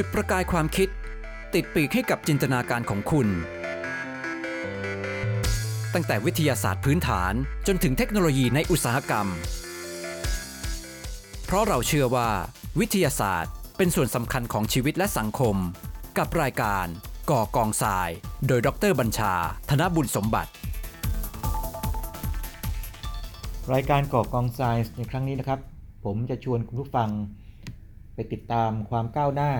จุดประกายความคิด ติดปีกให้กับจินตนาการของคุณ ตั้งแต่วิทยาศาสตร์พื้นฐานจนถึงเทคโนโลยีในอุตสาหกรรม เพราะเราเชื่อว่า วิทยาศาสตร์เป็นส่วนสำคัญของชีวิตและสังคม กับรายการ ก่อกองทราย โดยดรบัญชา ธนบุญสมบัติรายการก่อกองไซน์ในครั้งนี้นะครับ ผมจะชวนคุณผู้ฟังไปติดตามความก้าวหน้า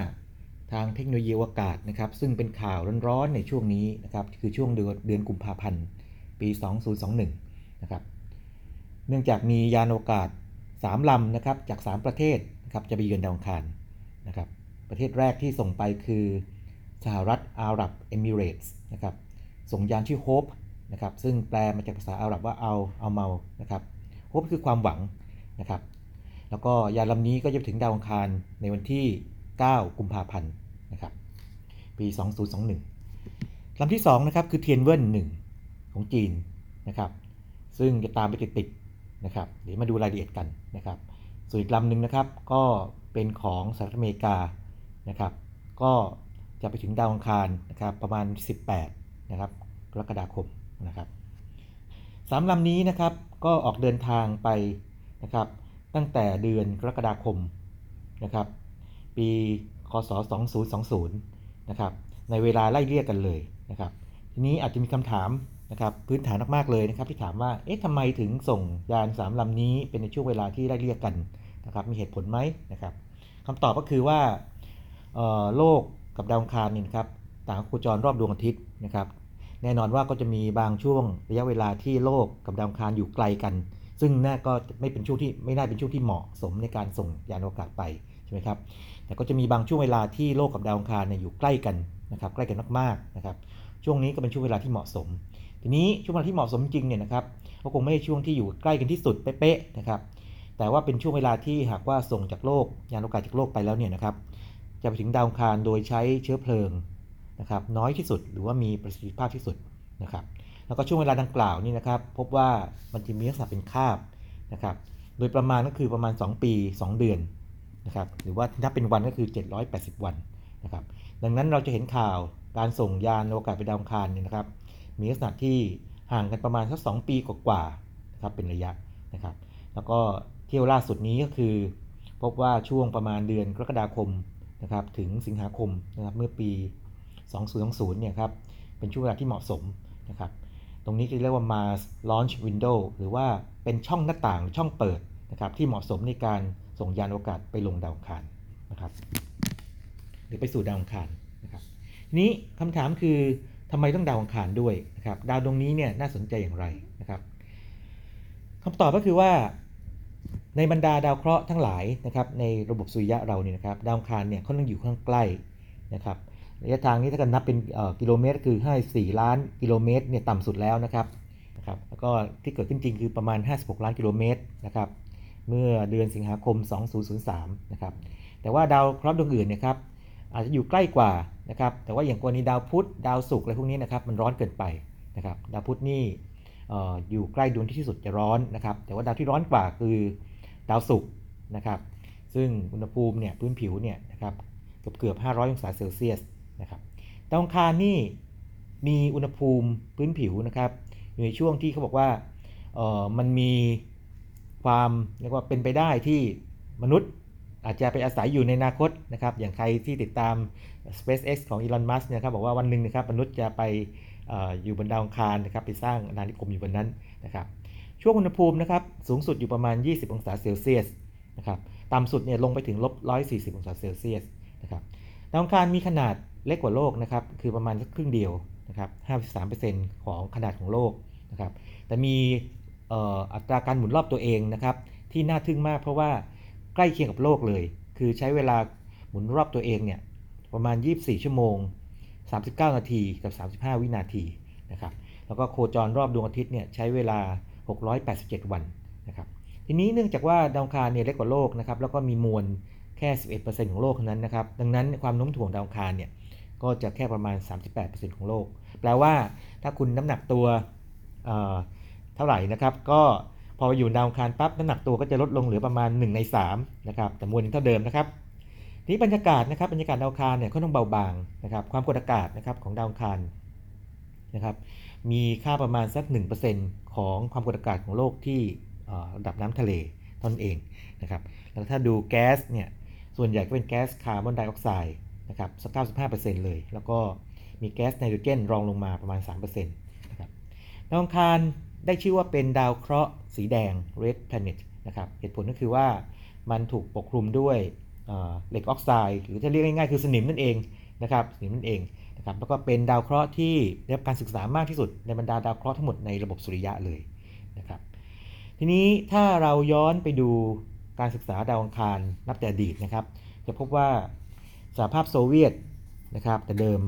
ทางเทคโนโลยีอวกาศนะครับ ซึ่งเป็นข่าวร้อนๆในช่วงนี้นะครับ คือช่วงเดือนเดือนกุมภาพันธ์ ปี 2021 นะครับ เนื่องจากมียานอวกาศ 3 ลำนะครับ จาก 3 ประเทศนะครับ จะไปเยือนดาวอังคารนะครับ ประเทศแรกที่ส่งไปคือสหรัฐอาหรับเอมิเรตส์นะครับ ส่งยานชื่อโฮปนะครับ ซึ่งแปลมาจากภาษาอาหรับว่าเอาอัลอามาล นะครับ Hope คือความหวังนะครับ แล้วก็ยานลำนี้ก็จะถึงดาวอังคารในวันที่ 9 กุมภาพันธ์ นะครับปี 2021ลำที่2นะครับคือเทียนเวิร์น1ของจีนนะครับซึ่งจะตามไปติดๆนะครับเดี๋ยวมาดูรายละเอียดกันนะครับส่วนอีกลำหนึ่งนะครับก็เป็นของสหรัฐอเมริกานะครับก็จะไปถึงดาวอังคารนะครับประมาณ 18นะครับกรกฎาคมนะครับสามลำนี้นะครับก็ออกเดินทางไปนะครับตั้งแต่เดือนกรกฎาคมนะครับปี คศ2020นะครับในเวลาไล่เรียกกันเลยนะครับทีนี้อาจจะมีคำถามนะครับพื้นฐานมากๆเลยนะครับที่ถามว่าเอ๊ะทำไมถึงส่งยานสามลำนี้เป็นในช่วงเวลาที่ไล่เรียกกันนะครับมีเหตุผลไหมนะครับคำตอบก็คือว่าโลกกับดาวอังคารนี่นะครับต่างโคจรรอบดวงอาทิตย์นะครับแน่นอนว่าก็จะมีบางช่วงระยะเวลาที่โลกกับดาวอังคารอยู่ไกลกัน ซึ่งน่าก็ไม่เป็นช่วงที่ไม่น่าเป็นช่วงที่เหมาะสมในการส่งยานอวกาศไป ใช่ไหมครับแต่ก็จะมีบางช่วงเวลาที่โลกกับดาวอังคารเนี่ยอยู่ใกล้กันนะครับใกล้กันมากๆนะครับช่วงนี้ก็เป็นช่วงเวลาที่เหมาะสม ทีนี้ช่วงเวลาที่เหมาะสมจริงเนี่ยนะครับก็คงไม่ใช่ช่วงที่อยู่ใกล้กันที่สุดเป๊ะๆนะครับแต่ว่าเป็นช่วงเวลาที่หากว่าส่งจากโลก ยานอวกาศจากโลกไปแล้วเนี่ยนะครับจะไปถึงดาวอังคารโดยใช้เชื้อเพลิงนะครับน้อยที่สุดหรือว่ามีประสิทธิภาพที่สุดนะครับแล้วก็ช่วงเวลาดังกล่าวนี่นะครับพบว่ามันจะมีลักษณะเป็นคาบนะครับโดยประมาณก็คือประมาณ 2 ปี 2 เดือน นะครับหรือว่านับเป็นวันก็คือ 780 วันนะครับดังนั้นเราจะเห็นข่าวการส่งยานอวกาศไปดาวอังคารเนี่ยนะครับ มีลักษณะที่ห่างกันประมาณสัก2ปีกว่าๆนะครับเป็นระยะนะครับ แล้วก็เที่ยวล่าสุดนี้ก็คือ พบว่าช่วงประมาณเดือนกรกฎาคมนะครับถึงสิงหาคมนะครับเมื่อปี 2020เนี่ยครับเป็นช่วงเวลาที่เหมาะสมนะครับตรงนี้จะเรียกว่า Mars Launch Window หรือว่าเป็นช่องหน้าต่างช่องเปิดนะครับที่เหมาะสมในการ ส่งยานอวกาศไปลงดาวอังคารนะครับ หรือไปสู่ดาวอังคารนะครับนี้คำถามคือทำไมต้องดาวอังคารด้วยนะครับดาวดวงนี้เนี่ยน่าสนใจอย่างไรนะครับคำตอบก็คือว่าในบรรดาดาวเคราะห์ทั้งหลายนะครับในระบบสุริยะเราเนี่ยนะครับดาวอังคารเนี่ยเขาต้องอยู่ข้างใกล้นะครับระยะทางนี้ถ้าเกิดนับเป็นกิโลเมตรคือ 54 ล้านกิโลเมตรเนี่ยต่ำสุดแล้วนะครับนะครับแล้วก็ที่เกิดขึ้นจริงคือประมาณ 56 ล้านกิโลเมตรนะครับ เมื่อเดือนสิงหาคม 2003 นะครับ แต่ว่าดาวเคราะห์ดวงอื่นเนี่ยครับอาจจะอยู่ใกล้กว่านะครับ แต่ว่าอย่างกรณีดาวพุธดาวศุกร์อะไรพวกนี้นะครับมันร้อนเกินไปนะครับ ดาวพุธนี่อยู่ใกล้ดวงที่สุดจะร้อนนะครับ แต่ว่าดาวที่ร้อนกว่าคือดาวศุกร์นะครับ ซึ่งอุณหภูมิเนี่ยพื้นผิวเนี่ยนะครับเกือบเกือบ 500 องศาเซลเซียสนะครับดาวอังคารนี่มีอุณหภูมิพื้นผิวนะครับ อยู่ในช่วงที่เขาบอกว่าเออมันมี ความเรียกว่าเป็นไปได้ที่มนุษย์อาจจะไปอาศัยอยู่ในอนาคตนะครับ อย่างใครที่ติดตาม SpaceX ของ Elon Musk นะครับบอกว่าวันหนึ่งนะครับมนุษย์จะไปออยู่บนดาวอังคารนะครับไปสร้างอาณานิคมอยู่บนนั้นนะครับ ช่วงอุณหภูมินะครับสูงสุดอยู่ประมาณ 20 องศาเซลเซียสนะครับต่ำสุดเนี่ยลงไปถึงลบ140 องศาเซลเซียสนะครับดาวอังคารมีขนาดเล็กกว่าโลกนะครับคือประมาณสักครึ่งเดียวนะครับ 53%ของขนาดของโลกนะครับแต่มี อัตราการหมุนรอบตัวเองนะครับ ที่น่าทึ่งมากเพราะว่าใกล้เคียงกับโลกเลย คือใช้เวลาหมุนรอบตัวเองเนี่ยประมาณ 24 ชั่วโมง 39 นาทีกับ 35 วินาทีนะครับ แล้วก็โคจรรอบดวงอาทิตย์เนี่ยใช้เวลา 687 วันนะครับ ทีนี้เนื่องจากว่าดาวคารเนี่ยเล็กกว่าโลกนะครับ แล้วก็มีมวลแค่ 11%ของโลกเท่านั้นนะครับ ดังนั้นความโน้มถ่วงดาวคารเนี่ยก็จะแค่ประมาณ 38%ของโลก แปลว่าถ้าคุณน้ำหนักตัว เท่าไหร่นะครับ ก็พออยู่ดาวคารปั๊บน้ำหนักตัวก็จะลดลงเหลือประมาณ 1 ใน3นะครับแต่มวลยังเท่าเดิมนะครับทีนี้บรรยากาศนะครับบรรยากาศดาวคารเนี่ยค่อนข้างเบาบางนะครับความกดอากาศนะครับของดาวคารนะครับมีค่าประมาณสัก 1%ของความกดอากาศของโลกที่ระดับน้ำทะเลตนเองนะครับแล้วถ้าดูแก๊สเนี่ยส่วนใหญ่ก็เป็นแก๊สคาร์บอนไดออกไซด์นะครับสัก 95%เลย แล้วก็มีแก๊สไนโตรเจนรองลงมาประมาณ 3%นะครับดาวอังคาร ได้ชื่อว่าเป็นดาวเคราะห์สีแดง red planet นะครับเหตุผลก็คือว่ามันถูกปกคลุมด้วยเหล็กออกไซด์หรือจะเรียกง่ายๆคือสนิมนั่นเองนะครับสนิมนั่นเองนะครับแล้วก็เป็นดาวเคราะห์ที่ได้รับการศึกษามากที่สุดในบรรดาดาวเคราะห์ทั้งหมดในระบบสุริยะเลยนะครับทีนี้ถ้าเราย้อนไปดูการศึกษาดาวอังคารนับแต่อดีตนะครับ จะพบว่าสหภาพโซเวียตนะครับแต่เดิม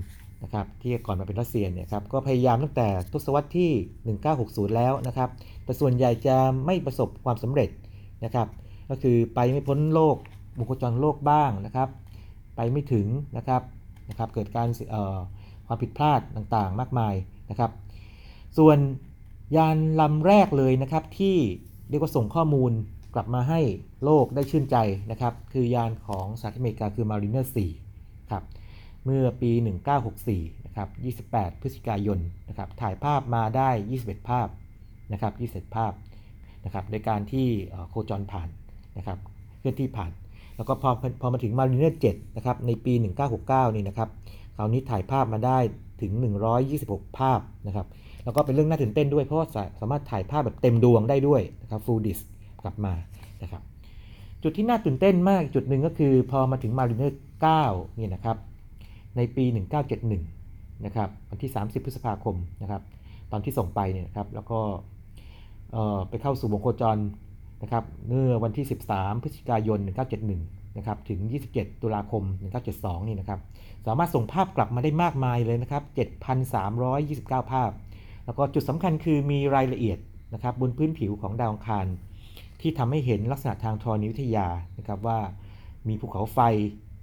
นะครับที่ก่อนมาเป็นรัสเซียเนี่ยครับก็พยายามตั้งแต่ทศวรรษที่ 1960 แล้วนะครับแต่ส่วนใหญ่จะไม่ประสบความสำเร็จนะครับก็คือไปไม่พ้นโลกบุคจรโลกบ้างนะครับ ไปไม่ถึงนะครับนะครับเกิดการความผิดพลาดต่างๆ มากมายนะครับ ส่วนยานลำแรกเลยนะครับที่เรียกว่าส่งข้อมูลกลับมาให้โลกได้ชื่นใจนะครับ คือยานของสหรัฐอเมริกาคือ Mariner 4 ครับ เมื่อปี 1964 นะครับ 28 พฤศจิกายน นะครับ ถ่ายภาพมาได้ 21 ภาพ นะครับ 21 ภาพ นะครับ โดยการที่โคจรผ่าน นะครับ เคลื่อนที่ผ่าน แล้วก็พอพอมาถึง Mariner 7นะครับ ในปี 1969 นี่นะครับ คราวนี้ถ่ายภาพมาได้ถึง 126 ภาพ นะครับ แล้วก็เป็นเรื่องน่าตื่นเต้นด้วย เพราะว่าสามารถถ่ายภาพแบบเต็มดวงได้ด้วย นะครับ full disk กลับมา นะครับ จุดที่น่าตื่นเต้นมากจุดหนึ่งก็คือพอมาถึง Mariner 9นี่นะครับ ในปี 1971 นะครับวันที่ 30 พฤษภาคมนะครับตอนที่ส่งไปเนี่ยครับแล้วก็ไปเข้าสู่วงโคจรนะครับเมื่อวันที่ 13 พฤศจิกายน 1971 นะครับถึง 27 ตุลาคม 1972 นี่นะครับสามารถส่งภาพกลับมาได้มากมายเลยนะครับ 7,329 ภาพ แล้วก็จุดสำคัญคือมีรายละเอียดนะครับบนพื้นผิวของดาวอังคาร ที่ทำให้เห็นลักษณะทางธรณีวิทยานะครับว่ามีภูเขาไฟ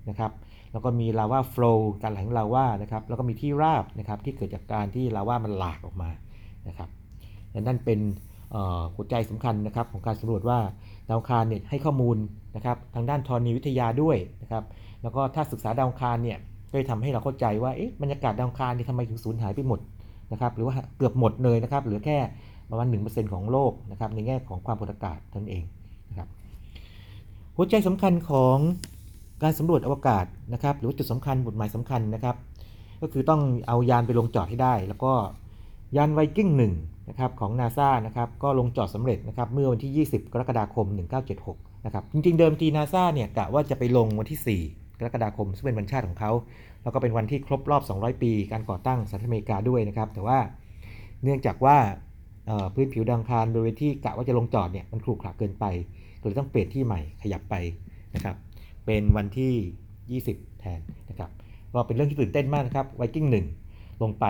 นะครับ แล้วก็มีลาวาโฟล์การไหลของลาวานะครับแล้วก็มีที่ราบนะครับที่เกิดจากการที่ลาวามันหลากออกมานะครับและนั่นเป็นหัวใจสำคัญนะครับของการสำรวจว่าดาวคารเนี่ยให้ข้อมูลนะครับทางด้านธรณีวิทยาด้วยนะครับแล้วก็ถ้าศึกษาดาวคารเนี่ยก็จะทำให้เราเข้าใจว่าเอ๊ะบรรยากาศดาวคารนี่ทำไมถึงสูญหายไปหมดนะครับหรือว่าเกือบหมดเลยนะครับเหลือแค่ประมาณ1%ของโลกนะครับในแง่ของความกดอากาศนั่นเองนะครับหัวใจสำคัญของ การสำรวจอวกาศนะครับหรือจุดสำคัญบทหมายสำคัญนะครับ ก็คือต้องเอายานไปลงจอดให้ได้ แล้วก็ยานไวกิ้งหนึ่งนะครับของนาซานะครับก็ลงจอดสำเร็จนะครับเมื่อวันที่ 20 กรกฎาคม 1976 นะครับจริงๆ เดิมทีนาซาเนี่ยกะว่าจะไปลงวันที่ 4 กรกฎาคมซึ่งเป็นวันชาติของเขา แล้วก็เป็นวันที่ครบรอบ 200 ปี การก่อตั้งสหรัฐอเมริกาด้วยนะครับ แต่ว่าเนื่องจากว่าพื้นผิวดังคารโดยที่กะว่าจะลงจอดเนี่ยมันครุขระเกินไปก็เลยต้องเปลี่ยนที่ใหม่ขยับไปนะครับ เป็นวันที่ 20 แทนนะครับก็เป็นเรื่องที่ตื่นเต้นมากนะครับไวกิ้งหนึ่งลงไป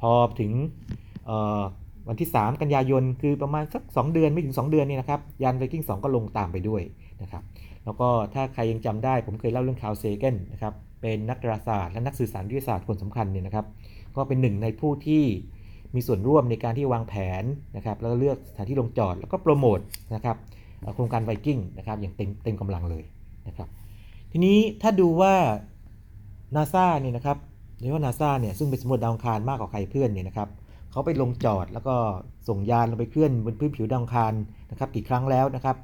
พอถึงวันที่ 3 กันยายนคือประมาณสัก 2 เดือนไม่ถึง 2 เดือนนี่นะครับยานไวกิ้ง2ก็ลงตามไปด้วยนะครับแล้วก็ถ้าใครยังจำได้ผมเคยเล่าเรื่อง Carl Sagan นะครับเป็นนักดาราศาสตร์และนักสื่อสารวิทยาศาสตร์คนสำคัญเนี่ยนะครับก็เป็นหนึ่งในผู้ที่มีส่วนร่วมในการที่วางแผนนะครับแล้วเลือกสถานที่ลงจอดแล้วก็โปรโมทนะครับโครงการไวกิ้งนะครับอย่างเต็มเต็มกำลังเลยนะครับ ทีนี้ถ้าดูว่านาซาเนี่ยนะครับเรียกว่านาซาเนี่ยซึ่งเป็นสำรวจดาวอังคารมากกว่าใครเพื่อนเนี่ยนะครับเขาไปลงจอดแล้วก็ส่งยานลงไปเคลื่อนบนพื้นผิวดาวอังคารนะครับกี่ครั้งแล้วนะครับ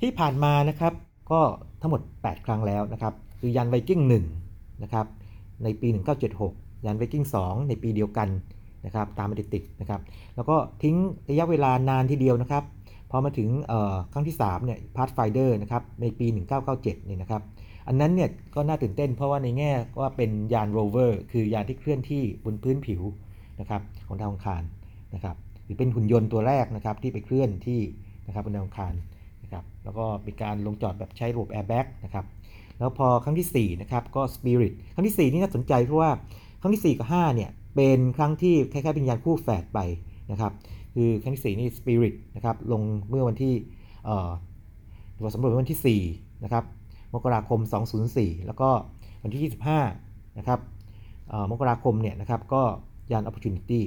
ที่ผ่านมานะครับก็ทั้งหมด 8 ครั้งแล้วนะครับ คือยานไวกิ้ง1นะครับในปี 1976 ยานไวกิ้ง2ในปีเดียวกันนะครับตามมาติดๆนะครับ แล้วก็ทิ้งระยะเวลานานทีเดียวนะครับ พอมาถึงครั้งที่3เนี่ย Pathfinder นะครับในปี 1997นี่นะครับอันนั้นเนี่ยก็น่าตื่นเต้นเพราะว่าในแง่ว่าเป็นยานโรเวอร์คือยานที่เคลื่อนที่บนพื้นผิวนะครับของดาวอังคารนะครับหรือเป็นหุ่นยนต์ตัวแรกนะครับที่ไปเคลื่อนที่นะครับบนดาวอังคารนะครับแล้วก็มีการลงจอดแบบใช้ระบบแอร์แบ็กนะครับแล้วพอครั้งที่4นะครับก็ Spirit ครั้งที่ 4 นี่น่าสนใจเพราะว่าครั้งที่ 4 กับ5เนี่ยเป็นครั้งที่คล้ายๆเป็นยานคู่แฝดไปนะครับ คือครั้งที่4นี่ Spirit นะครับลงเมื่อวันที่เอ่อตัวสำรวจวันที่4นะครับมกราคม 204 แล้วก็วันที่ 25นะครับมกราคมเนี่ยนะครับก็ยาน Opportunity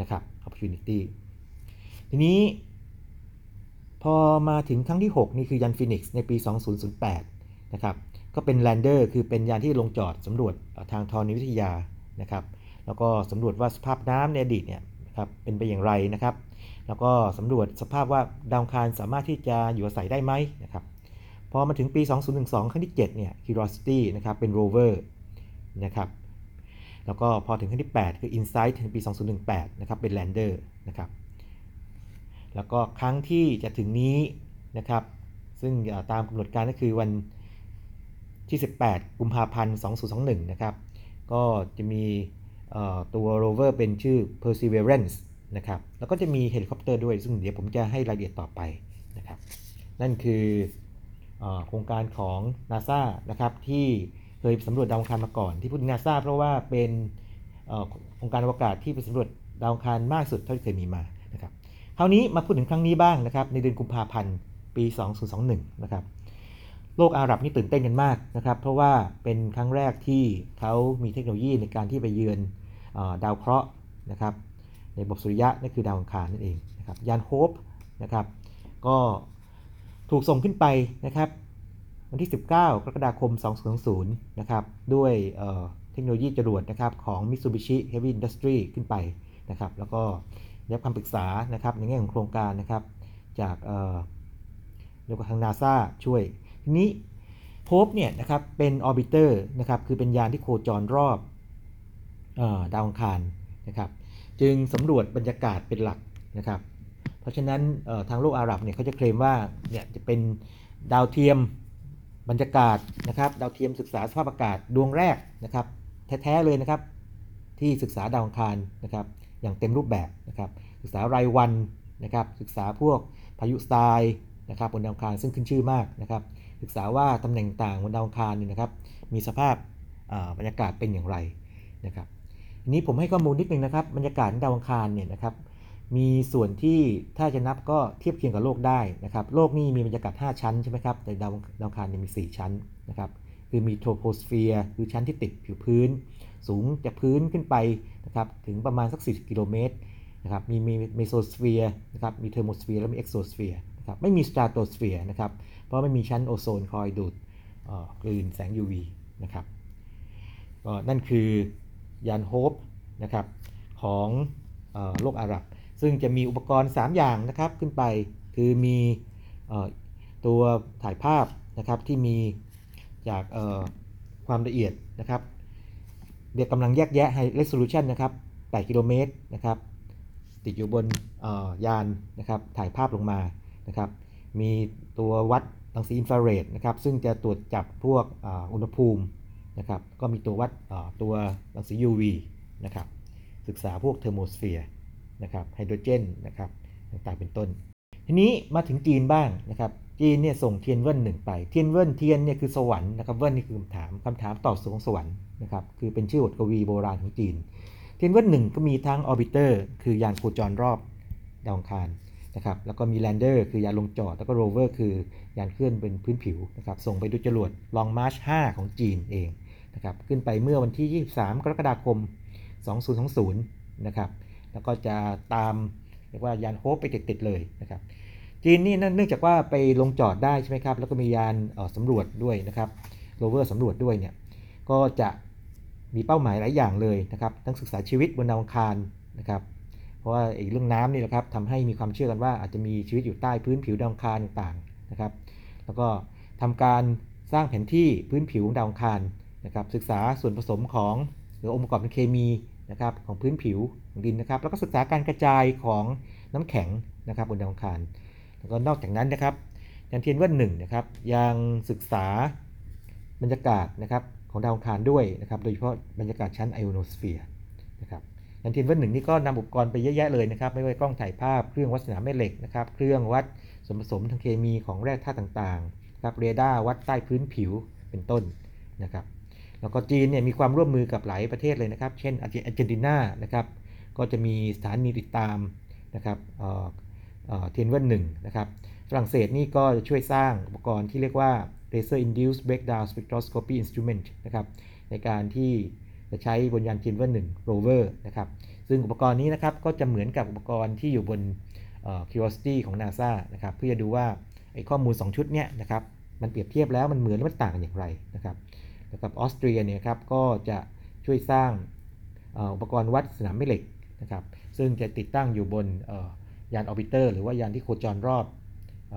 นะครับ Opportunity ทีนี้ พอมาถึงครั้งที่ 6 นี่คือยันฟินิกซ์ในปี 2008 นะครับ ก็เป็นแลนเดอร์คือเป็นยานที่ลงจอดสำรวจทางธรณีวิทยานะครับ แล้วก็สำรวจว่าสภาพน้ำในอดีตเนี่ย ครับเป็นไปอย่างไรนะครับ แล้วก็สำรวจสภาพว่าดาวคารสามารถที่จะอยู่อาศัยได้ไหมนะครับพอมาถึงปี 2012 ครั้งที่ 7 เนี่ย Curiosity นะครับ เป็น rover นะครับ แล้วก็พอถึงครั้งที่ 8 คือ Insight ในปี 2018 นะครับ เป็น lander นะครับ แล้วก็ครั้งที่จะถึงนี้นะครับ ซึ่งตามกำหนดการก็คือวันที่ 18 กุมภาพันธ์ 2021 นะครับ ก็จะมี ตัวโรเวอร์เป็นชื่อ Perseverance นะครับ แล้วก็จะมีเฮลิคอปเตอร์ด้วย ซึ่งเดี๋ยวผมจะให้รายละเอียดต่อไปนะครับ นั่นคือโครงการของ NASA นะครับที่เคยสำรวจดาวอังคารมาก่อน ที่พูดถึง NASA เพราะว่าเป็นโครงการอวกาศที่ไปสำรวจดาวอังคารมากสุดเท่าที่เคยมีมานะครับ คราวนี้มาพูดถึงครั้งนี้บ้างนะครับ ในเดือนกุมภาพันธ์ปี 2021 นะครับ โลกอาหรับนี่ตื่นเต้นกันมากนะครับ เพราะว่าเป็นครั้งแรกที่เขามีเทคโนโลยีในการที่ไปเยือนดาวเคราะห์นะครับ ในระบบสุริยะนั่นคือดาวอังคารนั่นเองนะครับยานโฮปนะครับก็ถูกส่งขึ้นไปนะครับวันที่ 19 กรกฎาคม 2020 นะครับ ด้วยเทคโนโลยีจรวดนะครับของ Mitsubishi Heavy Industry ขึ้นไปนะครับ แล้วก็ได้รับคำปรึกษานะครับในแง่ของโครงการนะครับ จากเรียกว่าทางนาซาช่วย ทีนี้ Hope เนี่ยนะครับเป็น orbiter นะครับคือเป็นยานที่โคจรรอบดาวอังคารนะครับจึงสำรวจบรรยากาศเป็นหลักนะครับ เพราะฉะนั้นทางโลกอาหรับเนี่ยเขาจะเคลมว่าเนี่ยจะเป็นดาวเทียมบรรยากาศนะครับดาวเทียมศึกษาสภาพอากาศดวงแรกนะครับแท้ๆเลยนะครับที่ศึกษาดาวอังคารนะครับอย่างเต็มรูปแบบนะครับศึกษารายวันนะครับศึกษาพวกพายุทรายนะครับบนดาวอังคารซึ่งขึ้นชื่อมากนะครับ ศึกษาว่าตำแหน่งต่างบนดาวอังคารนี่นะครับ มีสภาพบรรยากาศเป็นอย่างไรนะครับทีนี้ผมให้ข้อมูลนิดนึงนะครับบรรยากาศดาวอังคารเนี่ยนะครับ มีส่วนที่ถ้าจะนับก็เทียบเคียงกับโลกได้นะครับ โลกนี่มีบรรยากาศ 5 ชั้นใช่ไหมครับแต่ดาวดาวอังคารเนี่ยมี 4 ชั้นนะครับคือมีโทรโพสเฟียร์คือชั้นที่ติดผิวพื้น สูงจากพื้นขึ้นไปนะครับถึงประมาณสัก 40 กิโลเมตรนะครับมีมีเมโซสเฟียร์นะครับมีเทอร์โมสเฟียร์และมีเอ็กโซสเฟียร์นะครับไม่มีสตราโตสเฟียร์นะครับ เพราะไม่มีชั้นโอโซนคอยดูดกลืนแสง UV นะครับก็นั่นคือยานโฮปนะครับของโลกอาหรับ ซึ่งจะมีอุปกรณ์ 3 อย่างนะครับขึ้นไปคือมีตัวถ่ายภาพนะครับที่มีจากความละเอียดนะครับเดียวกำลังแยกแยะให้ resolution นะครับ 8 กิโลเมตรนะครับ ติดอยู่บนยานนะครับถ่ายภาพลงมานะครับ มีตัววัดรังสีอินฟราเรดนะครับซึ่งจะตรวจจับพวกอุณหภูมินะครับก็มีตัววัดตัวรังสี UV นะครับศึกษาพวกเทอร์โมสเฟียร์นะครับไฮโดรเจนนะครับต่างๆเป็นต้น ทีนี้มาถึงจีนบ้างนะครับจีนเนี่ยส่งเทียนเวินหนึ่งไป เทียนเวินเทียนเนี่ยคือสวรรค์นะครับเวินนี่คือคำถามคำถามตอบสู่ของสวรรค์นะครับคือเป็นชื่อบทกวีโบราณของจีน เทียนเวินหนึ่งก็มีทั้ง orbiter คือยานโคจรรอบดาวอังคาร นะครับแล้วก็มี lander คือยานลงจอด แล้วก็โรเวอร์คือยานเคลื่อนเป็นพื้นผิวนะครับส่งไปด้วยจรวดลองมาร์ช 5 ของจีนเองนะครับขึ้นไปเมื่อวันที่ 23 กรกฎาคม 2020 นะครับแล้วก็จะตามเรียกว่ายานโฮปไปติดๆเลยนะครับจีนนี่เนื่องจากว่าไปลงจอดได้ใช่ไหมครับแล้วก็มียานสำรวจด้วยนะครับโรเวอร์สำรวจด้วยเนี่ยก็จะมีเป้าหมายหลายอย่างเลยนะครับทั้งศึกษาชีวิตบนดาวอังคารนะครับ ราะว่าไอ้เรื่องน้ำนี่แหละครับทำให้มีความเชื่อกันว่าอาจจะมีชีวิตอยู่ใต้พื้นผิวดาวอังคารต่างๆนะครับ แล้วก็ทำการสร้างแผนที่พื้นผิวดาวอังคารนะครับ ศึกษาส่วนผสมของหรือองค์ประกอบทางเคมีนะครับของพื้นผิวของดินนะครับ แล้วก็ศึกษาการกระจายของน้ำแข็งนะครับบนดาวอังคาร แล้วก็นอกจากนั้นนะครับยานเทียนเวินหนึ่งนะครับยังศึกษาบรรยากาศนะครับของดาวอังคารด้วยนะครับ โดยเฉพาะบรรยากาศชั้นไอโอโนสเฟียร์นะครับ ยานเทียนเวินหนึ่งนี่ก็นำอุปกรณ์ไปเยอะแยะเลยนะครับ ไม่ว่ากล้องถ่ายภาพ เครื่องวัดสนามแม่เหล็กนะครับ เครื่องวัดส่วนผสมทางเคมีของแร่ธาตุต่างๆครับ เรดาร์วัดใต้พื้นผิวเป็นต้นนะครับ แล้วก็จีนเนี่ยมีความร่วมมือกับหลายประเทศเลยนะครับ เช่นอาร์เจนตินานะครับ ก็จะมีสถานีติดตามนะครับเทนเว่นหนึ่งนะครับ ฝรั่งเศสนี่ก็จะช่วยสร้างอุปกรณ์ที่เรียกว่า laser induced breakdown spectroscopy instrument นะครับ ในการที่ จะใช้บนยานเทียนเว่นหนึ่ง rover นะครับซึ่งอุปกรณ์นี้นะครับก็จะเหมือนกับอุปกรณ์ที่อยู่บน Curiosity ของ NASA นะครับเพื่อจะดูว่าไอ้ข้อมูล 2 ชุดเนี้ยนะครับมันเปรียบเทียบแล้วมันเหมือนหรือมันต่างกันอย่างไรนะครับแล้วกับออสเตรียเนี่ยครับก็จะช่วยสร้างอุปกรณ์วัดสนามแม่เหล็กนะครับซึ่งจะติดตั้งอยู่บนยาน orbiter หรือว่ายานที่โคจรรอบ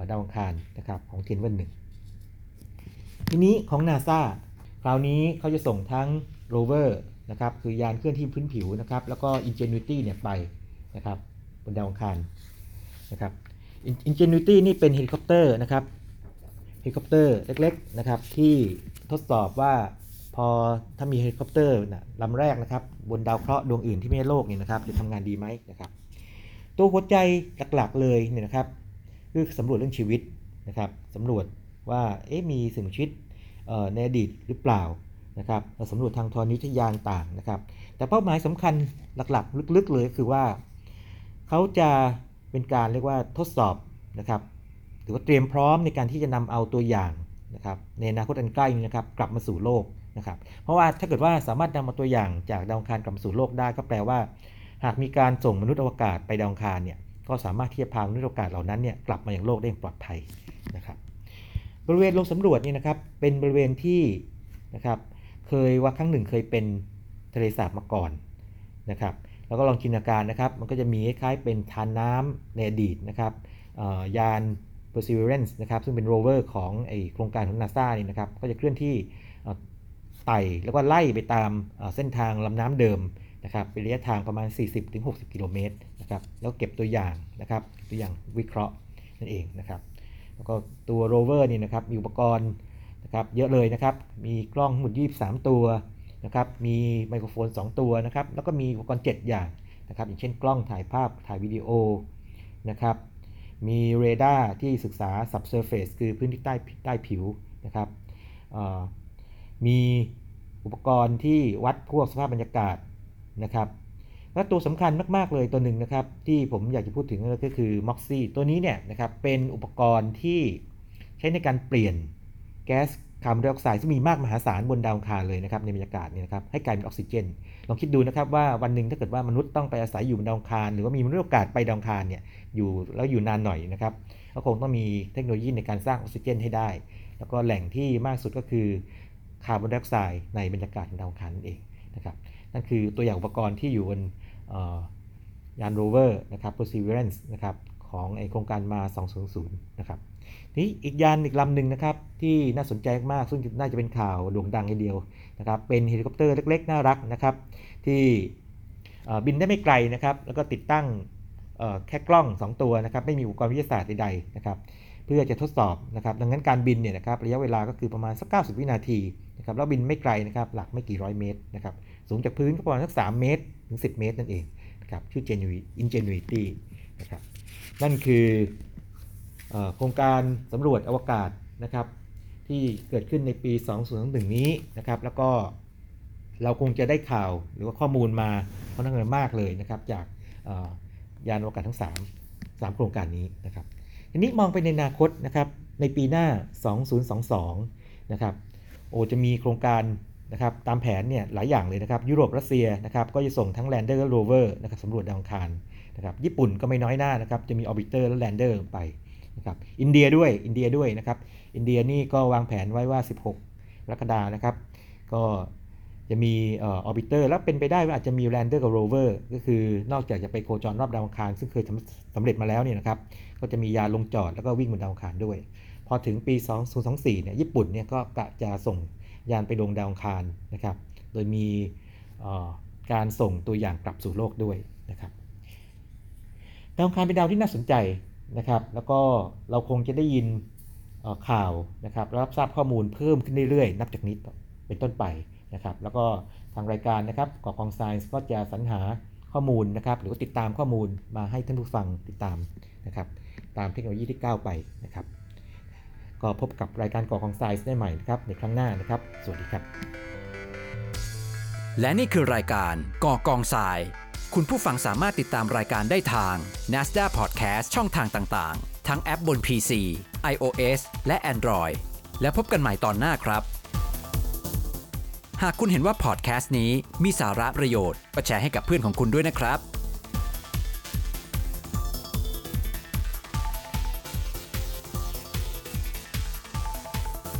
ดาวอังคารนะครับของเทียนเหวินหนึ่งทีนี้ของ NASA คราวนี้เขาจะส่งทั้ง โรเวอร์นะครับคือยานเคลื่อนที่พื้นผิวนะครับแล้วก็ Ingenuity เนี่ยไปนะครับบนดาวอังคารนะครับ Ingenuity นี่เป็นเฮลิคอปเตอร์นะครับเฮลิคอปเตอร์เล็กๆนะครับที่ทดสอบว่าพอถ้ามีเฮลิคอปเตอร์นะลำแรกนะครับบนดาวเคราะห์ดวงอื่นที่ไม่ใช่โลกเนี่ยนะครับจะทำงานดีไหมนะครับตัวหัวใจหลักๆเลยเนี่ยนะครับคือสำรวจเรื่องชีวิตนะครับสำรวจว่าเอ๊ะมีสิ่งชีวิตในอดีตหรือเปล่า นะครับเราสำรวจทางธรณีวิทยาต่างนะครับ แต่เป้าหมายสำคัญหลักๆ ลึกๆเลยคือว่า เขาจะเป็นการเรียกว่าทดสอบนะครับหรือว่าเตรียมพร้อมในการที่จะนำเอาตัวอย่างนะครับในอนาคตอันใกล้นี้นะครับกลับมาสู่โลกนะครับ เพราะว่าถ้าเกิดว่าสามารถนำเอาตัวอย่างจากดาวอังคารกลับมาสู่โลกได้ก็แปลว่า หากมีการส่งมนุษย์อวกาศไปดาวอังคารเนี่ยก็สามารถที่จะพามนุษย์อวกาศเหล่านั้นเนี่ยกลับมาอย่างโลกได้อย่างปลอดภัยนะครับ บริเวณลงสำรวจนี่นะครับเป็นบริเวณที่นะครับ เคยว่าครั้งหนึ่งเคยเป็นทะเลสาบมาก่อนนะครับ แล้วก็ลองจินตนาการนะครับ มันก็จะมีคล้ายๆเป็นธารน้ำในอดีตนะครับยาน Perseverance นะครับซึ่งเป็นโรเวอร์ของไอ้โครงการของ NASA นี่นะครับก็จะเคลื่อนที่ไต่แล้วก็ไล่ไปตามเส้นทางลำน้ำเดิมนะครับเป็นระยะทางประมาณ 40-60 กิโลเมตรนะครับแล้วเก็บตัวอย่างนะครับตัวอย่างวิเคราะห์นั่นเองนะครับแล้วก็ตัวโรเวอร์นี่นะครับมีอุปกรณ์ นะครับเยอะเลยนะครับ มีกล้องทั้งหมด23 ตัวนะครับ มีไมโครโฟน 2 ตัวนะครับ แล้วก็มีอุปกรณ์ 7 อย่างนะครับ อย่างเช่นกล้องถ่ายภาพถ่ายวิดีโอนะครับ มีเรดาร์ที่ศึกษา subsurface คือพื้นที่ใต้ใต้ผิวนะครับ มีอุปกรณ์ที่วัดพวกสภาพบรรยากาศนะครับและตัวสำคัญมาก ๆ เลยตัวหนึ่งนะครับ ที่ผมอยากจะพูดถึงก็คือ MOXIE ตัวนี้เนี่ยนะครับเป็นอุปกรณ์ที่ใช้ในการเปลี่ยน แก๊สคาร์บอนไดออกไซด์ซึ่งมีมากมหาศาลบนดาวคารเลยนะครับในบรรยากาศเนี่ยนะครับให้กลายเป็นออกซิเจนลองคิดดูนะครับว่าวันหนึ่งถ้าเกิดว่ามนุษย์ต้องไปอาศัยอยู่บนดาวคารหรือว่ามีมนุษย์โอกาสไปดาวคารเนี่ยอยู่แล้วอยู่นานหน่อยนะครับก็คงต้องมีเทคโนโลยีในการสร้างออกซิเจนให้ได้ แล้วก็แหล่งที่มากสุดก็คือคาร์บอนไดออกไซด์ในบรรยากาศของดาวอังคารนั่นเองนะครับนั่นคือตัวอย่างอุปกรณ์ที่อยู่บนยานโรเวอร์นะครับ Perseverance นะครับของไอ้โครงการ Mars 2020 นะครับ นี่อีกยานอีกลำหนึ่งนะครับที่น่าสนใจมากซึ่งน่าจะเป็นข่าวโด่งดังทีเดียวนะครับเป็นเฮลิคอปเตอร์เล็กๆ น่ารักนะครับที่บินได้ไม่ไกลนะครับแล้วก็ติดตั้งแค่กล้อง 2 ตัวนะครับไม่มีอุปกรณ์วิทยาศาสตร์ใดๆนะครับเพื่อจะทดสอบนะครับดังนั้นการบินเนี่ยนะครับระยะเวลาก็คือประมาณสัก 90 วินาทีนะครับแล้วบินไม่ไกลนะครับหลักไม่กี่ร้อยเมตรนะครับสูงจากพื้นก็ประมาณสัก 3 เมตรถึง 10 เมตรนั่นเองนะครับชื่อ Genuity นะครับนั่นคือ โครงการสำรวจอวกาศนะครับที่เกิดขึ้นในปี 2021 นี้นะครับแล้วก็เราคงจะได้ข่าวหรือว่าข้อมูลมาค่อนข้างมากเลยนะครับจากยานอวกาศทั้ง 3 3 โครงการนี้นะครับทีนี้มองไปในอนาคตนะครับในปีหน้า 2022 นะครับโอจะมีโครงการนะครับตามแผนเนี่ยหลายอย่างเลยนะครับยุโรปรัสเซียนะครับก็จะส่งทั้ง lander และ rover นะครับสำรวจดาวอังคารนะครับญี่ปุ่นก็ไม่น้อยหน้านะครับจะมี orbiter และ lander ไป นะครับอินเดียด้วยอินเดียด้วยนะครับ อินเดียนี่ก็วางแผนไว้ว่า 16กรกฎานะครับ ก็จะมี orbiter แล้วเป็นไปได้ว่าอาจจะมี lander กับ rover ก็คือนอกจากจะไปโคจรรอบดาวอังคาร ซึ่งเคยสำเร็จมาแล้วเนี่ยนะครับ ก็จะมียานลงจอดแล้วก็วิ่งบนดาวอังคารด้วย พอถึงปี 2024 เนี่ยญี่ปุ่นเนี่ยก็กะจะส่งยานไปลงดาวอังคารนะครับ โดยมีการส่งตัวอย่างกลับสู่โลกด้วยนะครับ ดาวอังคารเป็นดาวที่น่าสนใจ นะครับ แล้วก็เราคงจะได้ยินข่าวนะครับรับทราบข้อมูลเพิ่มขึ้นเรื่อยๆ นับจากนี้เป็นต้นไปนะครับ แล้วก็ทางรายการนะครับกอกองไซน์ก็จะสรรหาข้อมูลนะครับ หรือว่าติดตามข้อมูลมาให้ท่านผู้ฟังติดตามนะครับ ตามเทคโนโลยีที่ก้าวไปนะครับ ก็พบกับรายการกอกองไซน์ได้ใหม่นะครับในครั้งหน้านะครับ สวัสดีครับ และนี่คือรายการกอกองทราย คุณผู้ฟังสามารถติดตามรายการได้ทาง NASDA Podcast ช่องทางต่างๆ ทั้งแอปบน PC, iOS และ Android และพบกันใหม่ตอนหน้าครับ หากคุณเห็นว่าพอดแคสต์นี้มีสาระประโยชน์ก็แชร์ให้กับเพื่อนของคุณด้วยนะครับ